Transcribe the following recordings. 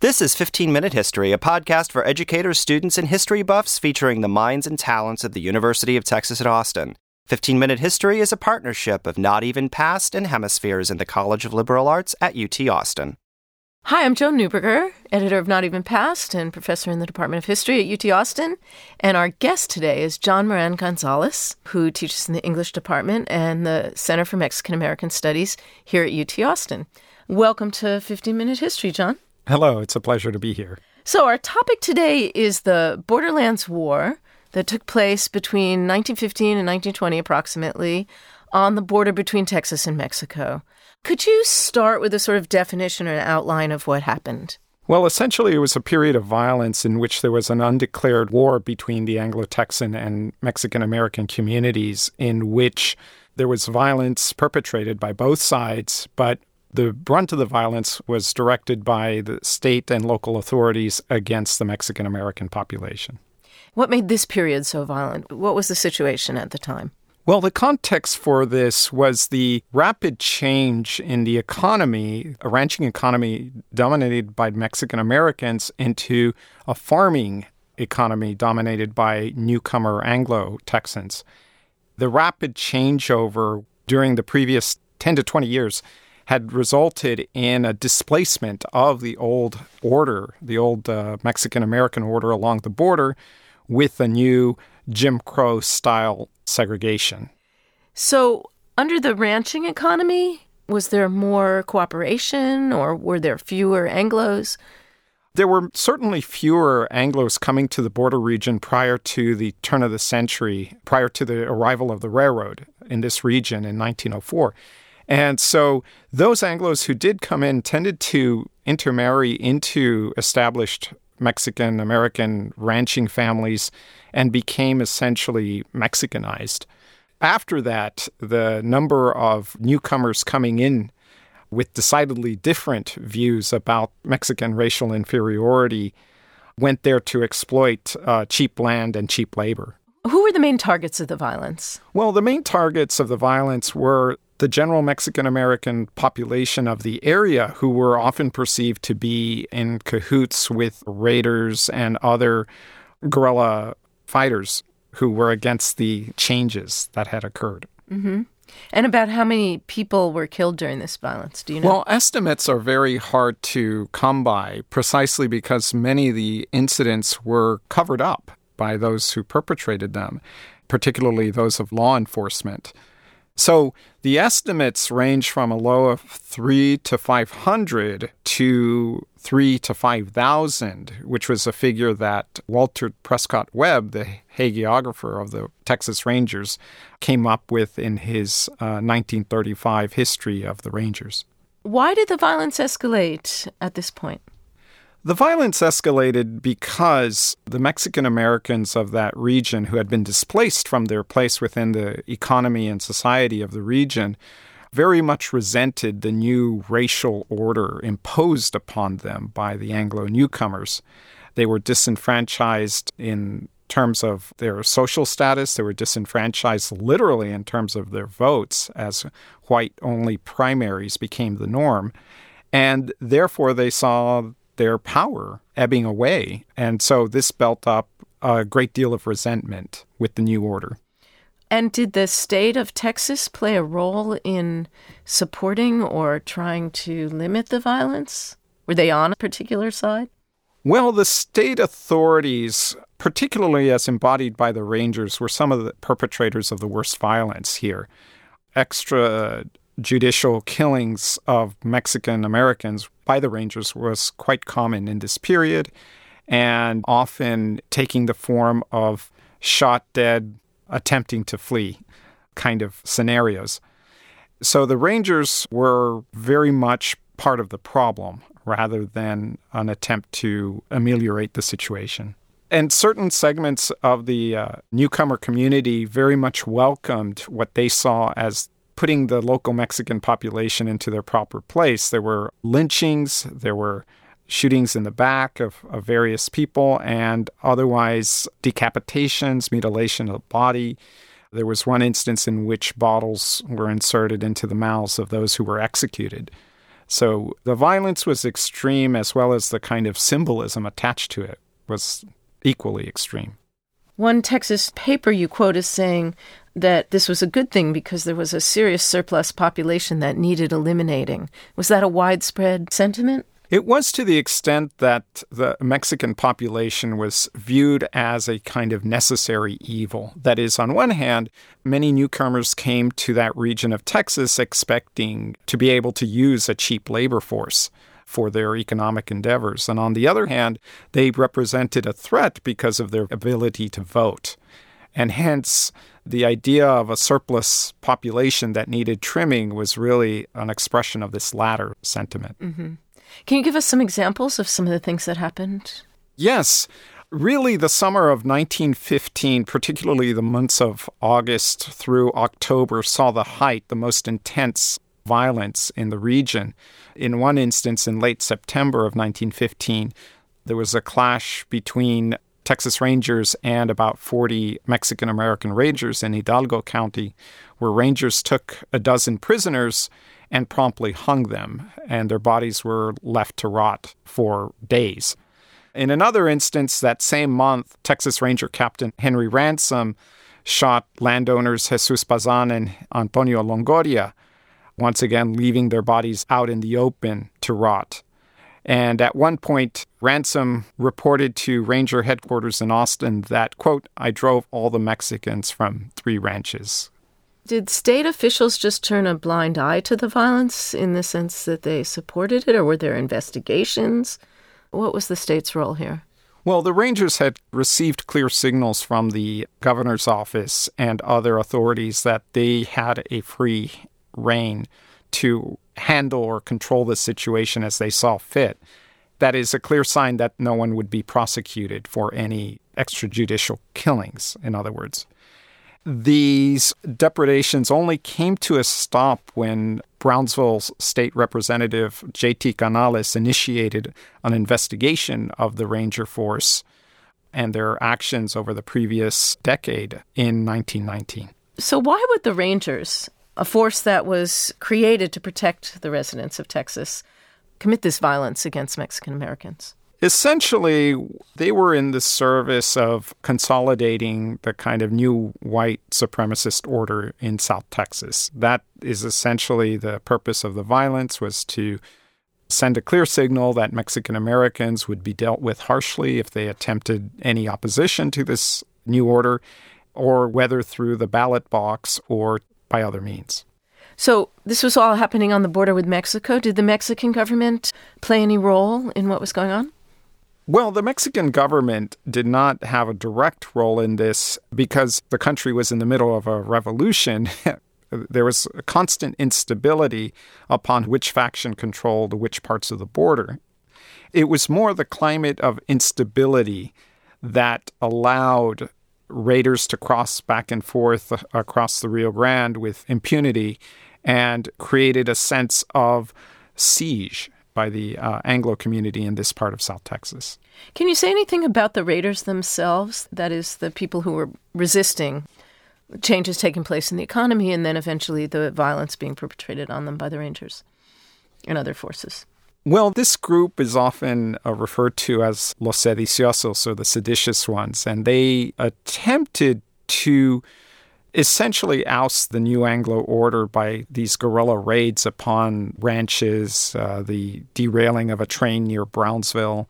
This is 15 Minute History, a podcast for educators, students, and history buffs featuring the minds and talents of the University of Texas at Austin. 15 Minute History is a partnership of Not Even Past and Hemispheres in the College of Liberal Arts at UT Austin. Hi, I'm Joan Neuberger, editor of Not Even Past and professor in the Department of History at UT Austin. And our guest today is John Moran Gonzalez, who teaches in the English department and the Center for Mexican American Studies here at UT Austin. Welcome to 15 Minute History, John. Hello, it's a pleasure to be here. So, our topic today is the Borderlands War that took place between 1915 and 1920, approximately, on the border between Texas and Mexico. Could you start with a sort of definition or an outline of what happened? Well, essentially, it was a period of violence in which there was an undeclared war between the Anglo Texan and Mexican American communities, in which there was violence perpetrated by both sides, but the brunt of the violence was directed by the state and local authorities against the Mexican American population. What made this period so violent? What was the situation at the time? Well, the context for this was the rapid change in the economy, a ranching economy dominated by Mexican Americans, into a farming economy dominated by newcomer Anglo Texans. The rapid changeover during the previous 10 to 20 years had resulted in a displacement of the old order, the old uh, Mexican American order along the border, with a new Jim Crow style segregation. So, under the ranching economy, was there more cooperation or were there fewer Anglos? There were certainly fewer Anglos coming to the border region prior to the turn of the century, prior to the arrival of the railroad in this region in 1904. And so those Anglos who did come in tended to intermarry into established Mexican American ranching families and became essentially Mexicanized. After that, the number of newcomers coming in with decidedly different views about Mexican racial inferiority went there to exploit uh, cheap land and cheap labor. Who were the main targets of the violence? Well, the main targets of the violence were the general Mexican American population of the area, who were often perceived to be in cahoots with raiders and other guerrilla fighters who were against the changes that had occurred. Mm-hmm. And about how many people were killed during this violence? Do you know? Well, estimates are very hard to come by precisely because many of the incidents were covered up by those who perpetrated them, particularly those of law enforcement. So the estimates range from a low of 3 to 500 to 3 to 5,000, which was a figure that Walter Prescott Webb, the hagiographer of the Texas Rangers, came up with in his uh, 1935 history of the Rangers. Why did the violence escalate at this point? The violence escalated because the Mexican Americans of that region, who had been displaced from their place within the economy and society of the region, very much resented the new racial order imposed upon them by the Anglo newcomers. They were disenfranchised in terms of their social status. They were disenfranchised literally in terms of their votes, as white only primaries became the norm. And therefore, they saw their power ebbing away. And so this built up a great deal of resentment with the new order. And did the state of Texas play a role in supporting or trying to limit the violence? Were they on a particular side? Well, the state authorities, particularly as embodied by the Rangers, were some of the perpetrators of the worst violence here. Extra judicial killings of Mexican Americans by the Rangers was quite common in this period and often taking the form of shot dead, attempting to flee kind of scenarios. So the Rangers were very much part of the problem rather than an attempt to ameliorate the situation. And certain segments of the uh, newcomer community very much welcomed what they saw as putting the local Mexican population into their proper place. There were lynchings, there were shootings in the back of, of various people, and otherwise decapitations, mutilation of the body. There was one instance in which bottles were inserted into the mouths of those who were executed. So the violence was extreme as well as the kind of symbolism attached to it was equally extreme. One Texas paper you quote is saying that this was a good thing because there was a serious surplus population that needed eliminating. Was that a widespread sentiment? It was to the extent that the Mexican population was viewed as a kind of necessary evil. That is, on one hand, many newcomers came to that region of Texas expecting to be able to use a cheap labor force for their economic endeavors. And on the other hand, they represented a threat because of their ability to vote. And hence, the idea of a surplus population that needed trimming was really an expression of this latter sentiment. Mm-hmm. Can you give us some examples of some of the things that happened? Yes. Really, the summer of 1915, particularly the months of August through October, saw the height, the most intense violence in the region. In one instance, in late September of 1915, there was a clash between Texas Rangers and about 40 Mexican American Rangers in Hidalgo County, where Rangers took a dozen prisoners and promptly hung them, and their bodies were left to rot for days. In another instance, that same month, Texas Ranger Captain Henry Ransom shot landowners Jesus Bazan and Antonio Longoria, once again leaving their bodies out in the open to rot. And at one point, Ransom reported to Ranger headquarters in Austin that, quote, I drove all the Mexicans from three ranches, did state officials just turn a blind eye to the violence in the sense that they supported it, or were there investigations? What was the state's role here? Well, the Rangers had received clear signals from the governor's office and other authorities that they had a free rein to handle or control the situation as they saw fit. That is a clear sign that no one would be prosecuted for any extrajudicial killings, in other words. These depredations only came to a stop when Brownsville's state representative J.T. Canales initiated an investigation of the Ranger Force and their actions over the previous decade in 1919. So, why would the Rangers, a force that was created to protect the residents of Texas, commit this violence against Mexican Americans? essentially, they were in the service of consolidating the kind of new white supremacist order in South Texas. That is essentially the purpose of the violence was to send a clear signal that Mexican Americans would be dealt with harshly if they attempted any opposition to this new order, or whether through the ballot box or by other means. So, this was all happening on the border with Mexico. Did the Mexican government play any role in what was going on? Well, the Mexican government did not have a direct role in this because the country was in the middle of a revolution. there was a constant instability upon which faction controlled which parts of the border. It was more the climate of instability that allowed raiders to cross back and forth across the Rio Grande with impunity and created a sense of siege by the uh, Anglo community in this part of South Texas. Can you say anything about the raiders themselves? That is, the people who were resisting changes taking place in the economy and then eventually the violence being perpetrated on them by the Rangers and other forces. Well, this group is often uh, referred to as los sediciosos, or the seditious ones, and they attempted to essentially oust the new Anglo order by these guerrilla raids upon ranches, uh, the derailing of a train near Brownsville,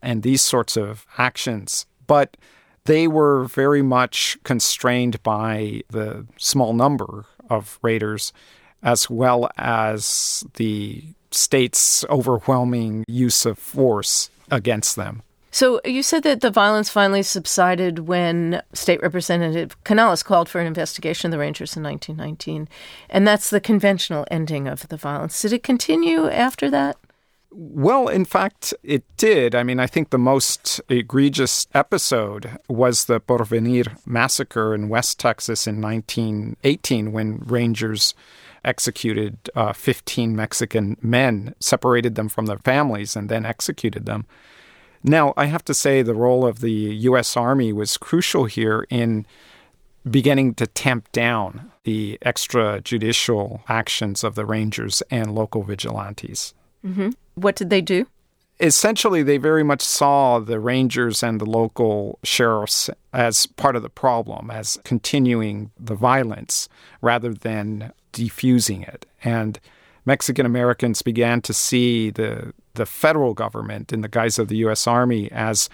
and these sorts of actions. But they were very much constrained by the small number of raiders, as well as the state's overwhelming use of force against them. So you said that the violence finally subsided when State Representative Canales called for an investigation of the Rangers in 1919, and that's the conventional ending of the violence. Did it continue after that? Well, in fact, it did. I mean, I think the most egregious episode was the Porvenir massacre in West Texas in 1918 when Rangers executed uh, 15 Mexican men, separated them from their families, and then executed them. Now, I have to say the role of the U.S. Army was crucial here in beginning to tamp down the extrajudicial actions of the Rangers and local vigilantes. Mm-hmm. What did they do? Essentially, they very much saw the Rangers and the local sheriffs as part of the problem, as continuing the violence rather than defusing it. And Mexican Americans began to see the the federal government in the guise of the U.S. Army as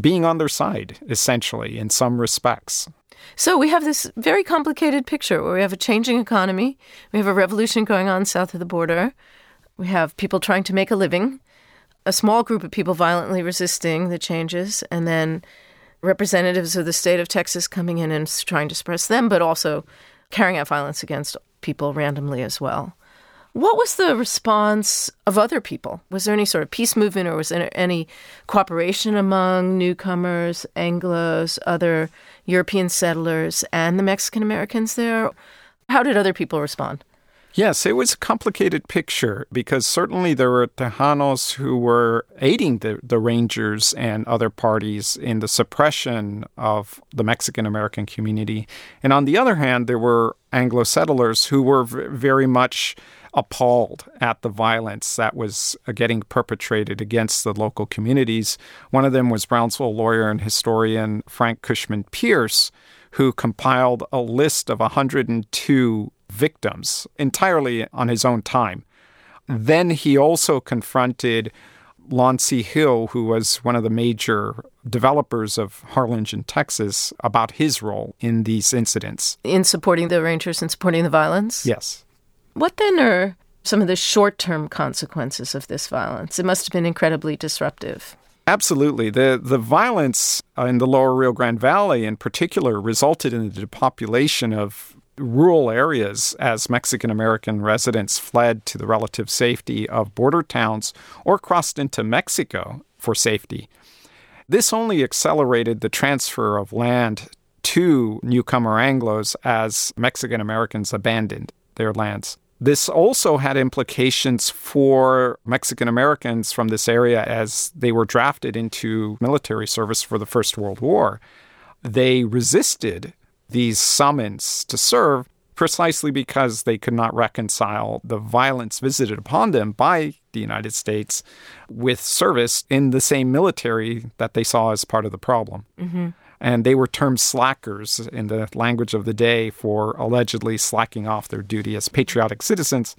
being on their side, essentially, in some respects. So we have this very complicated picture where we have a changing economy, we have a revolution going on south of the border, we have people trying to make a living, a small group of people violently resisting the changes, and then representatives of the state of Texas coming in and trying to suppress them, but also carrying out violence against people randomly as well. What was the response of other people? Was there any sort of peace movement or was there any cooperation among newcomers, Anglos, other European settlers, and the Mexican Americans there? How did other people respond? Yes, it was a complicated picture because certainly there were Tejanos who were aiding the, the Rangers and other parties in the suppression of the Mexican American community. And on the other hand, there were Anglo settlers who were v- very much appalled at the violence that was uh, getting perpetrated against the local communities. One of them was Brownsville lawyer and historian Frank Cushman Pierce, who compiled a list of 102 victims entirely on his own time. Then he also confronted C. Hill, who was one of the major developers of Harlingen, Texas, about his role in these incidents. In supporting the Rangers and supporting the violence? Yes. What then are some of the short term consequences of this violence? It must have been incredibly disruptive. Absolutely. The, the violence in the lower Rio Grande Valley, in particular, resulted in the depopulation of rural areas as Mexican American residents fled to the relative safety of border towns or crossed into Mexico for safety. This only accelerated the transfer of land to newcomer Anglos as Mexican Americans abandoned their lands. This also had implications for Mexican Americans from this area as they were drafted into military service for the First World War. They resisted these summons to serve precisely because they could not reconcile the violence visited upon them by the United States with service in the same military that they saw as part of the problem. Mm-hmm and they were termed slackers in the language of the day for allegedly slacking off their duty as patriotic citizens.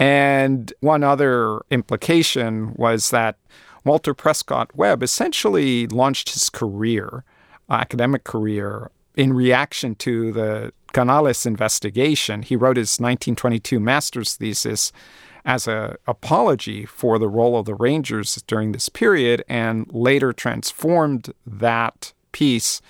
And one other implication was that Walter Prescott Webb essentially launched his career, academic career, in reaction to the Canales investigation. He wrote his 1922 master's thesis as an apology for the role of the Rangers during this period and later transformed that piece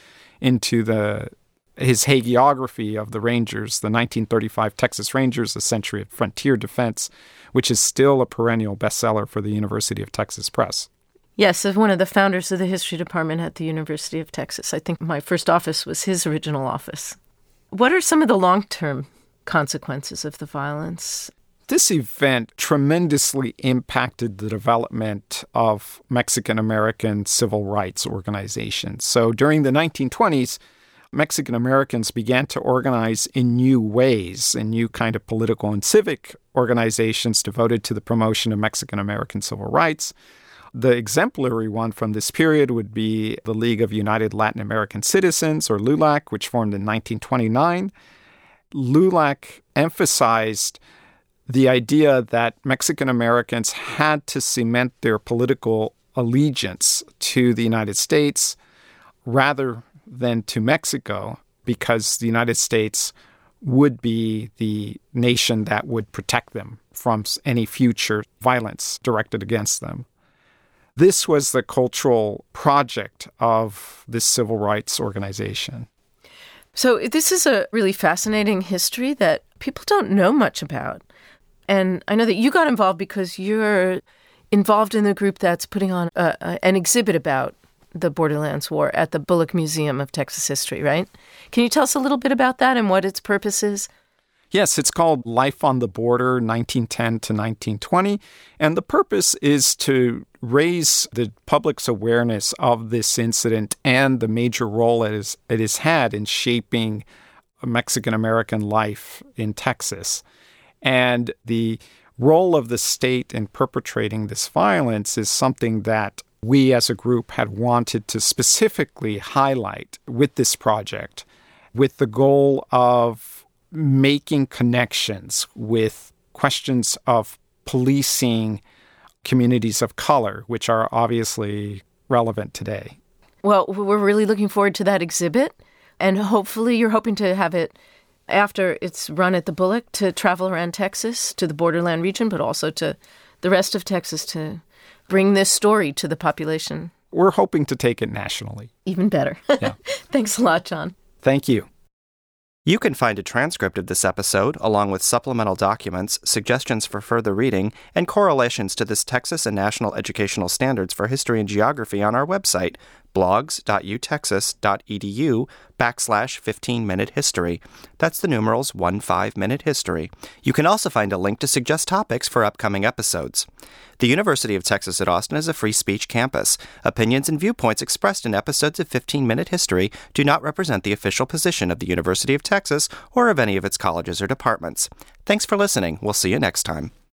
into the his hagiography of the Rangers, the 1935 Texas Rangers, A Century of Frontier Defense, which is still a perennial bestseller for the University of Texas Press. Yes, as one of the founders of the history department at the University of Texas. I think my first office was his original office. What are some of the long term consequences of the violence? This event tremendously impacted the development of Mexican American civil rights organizations. So during the 1920s, Mexican Americans began to organize in new ways, in new kind of political and civic organizations devoted to the promotion of Mexican American civil rights. The exemplary one from this period would be the League of United Latin American Citizens, or LULAC, which formed in 1929. LULAC emphasized the idea that Mexican Americans had to cement their political allegiance to the United States rather than to Mexico because the United States would be the nation that would protect them from any future violence directed against them. This was the cultural project of this civil rights organization. So, this is a really fascinating history that people don't know much about. And I know that you got involved because you're involved in the group that's putting on a, a, an exhibit about the Borderlands War at the Bullock Museum of Texas History, right? Can you tell us a little bit about that and what its purpose is? Yes, it's called Life on the Border 1910 to 1920. And the purpose is to raise the public's awareness of this incident and the major role it, is, it has had in shaping Mexican American life in Texas. And the role of the state in perpetrating this violence is something that we as a group had wanted to specifically highlight with this project, with the goal of making connections with questions of policing communities of color, which are obviously relevant today. Well, we're really looking forward to that exhibit, and hopefully, you're hoping to have it after it's run at the Bullock to travel around Texas to the borderland region, but also to the rest of Texas to bring this story to the population. We're hoping to take it nationally. Even better. Yeah. Thanks a lot, John. Thank you. You can find a transcript of this episode, along with supplemental documents, suggestions for further reading, and correlations to this Texas and National Educational Standards for History and Geography on our website, blogs.utexas.edu backslash 15 minute history. That's the numerals 1 5 minute history. You can also find a link to suggest topics for upcoming episodes. The University of Texas at Austin is a free speech campus. Opinions and viewpoints expressed in episodes of 15 Minute History do not represent the official position of the University of Texas or of any of its colleges or departments. Thanks for listening. We'll see you next time.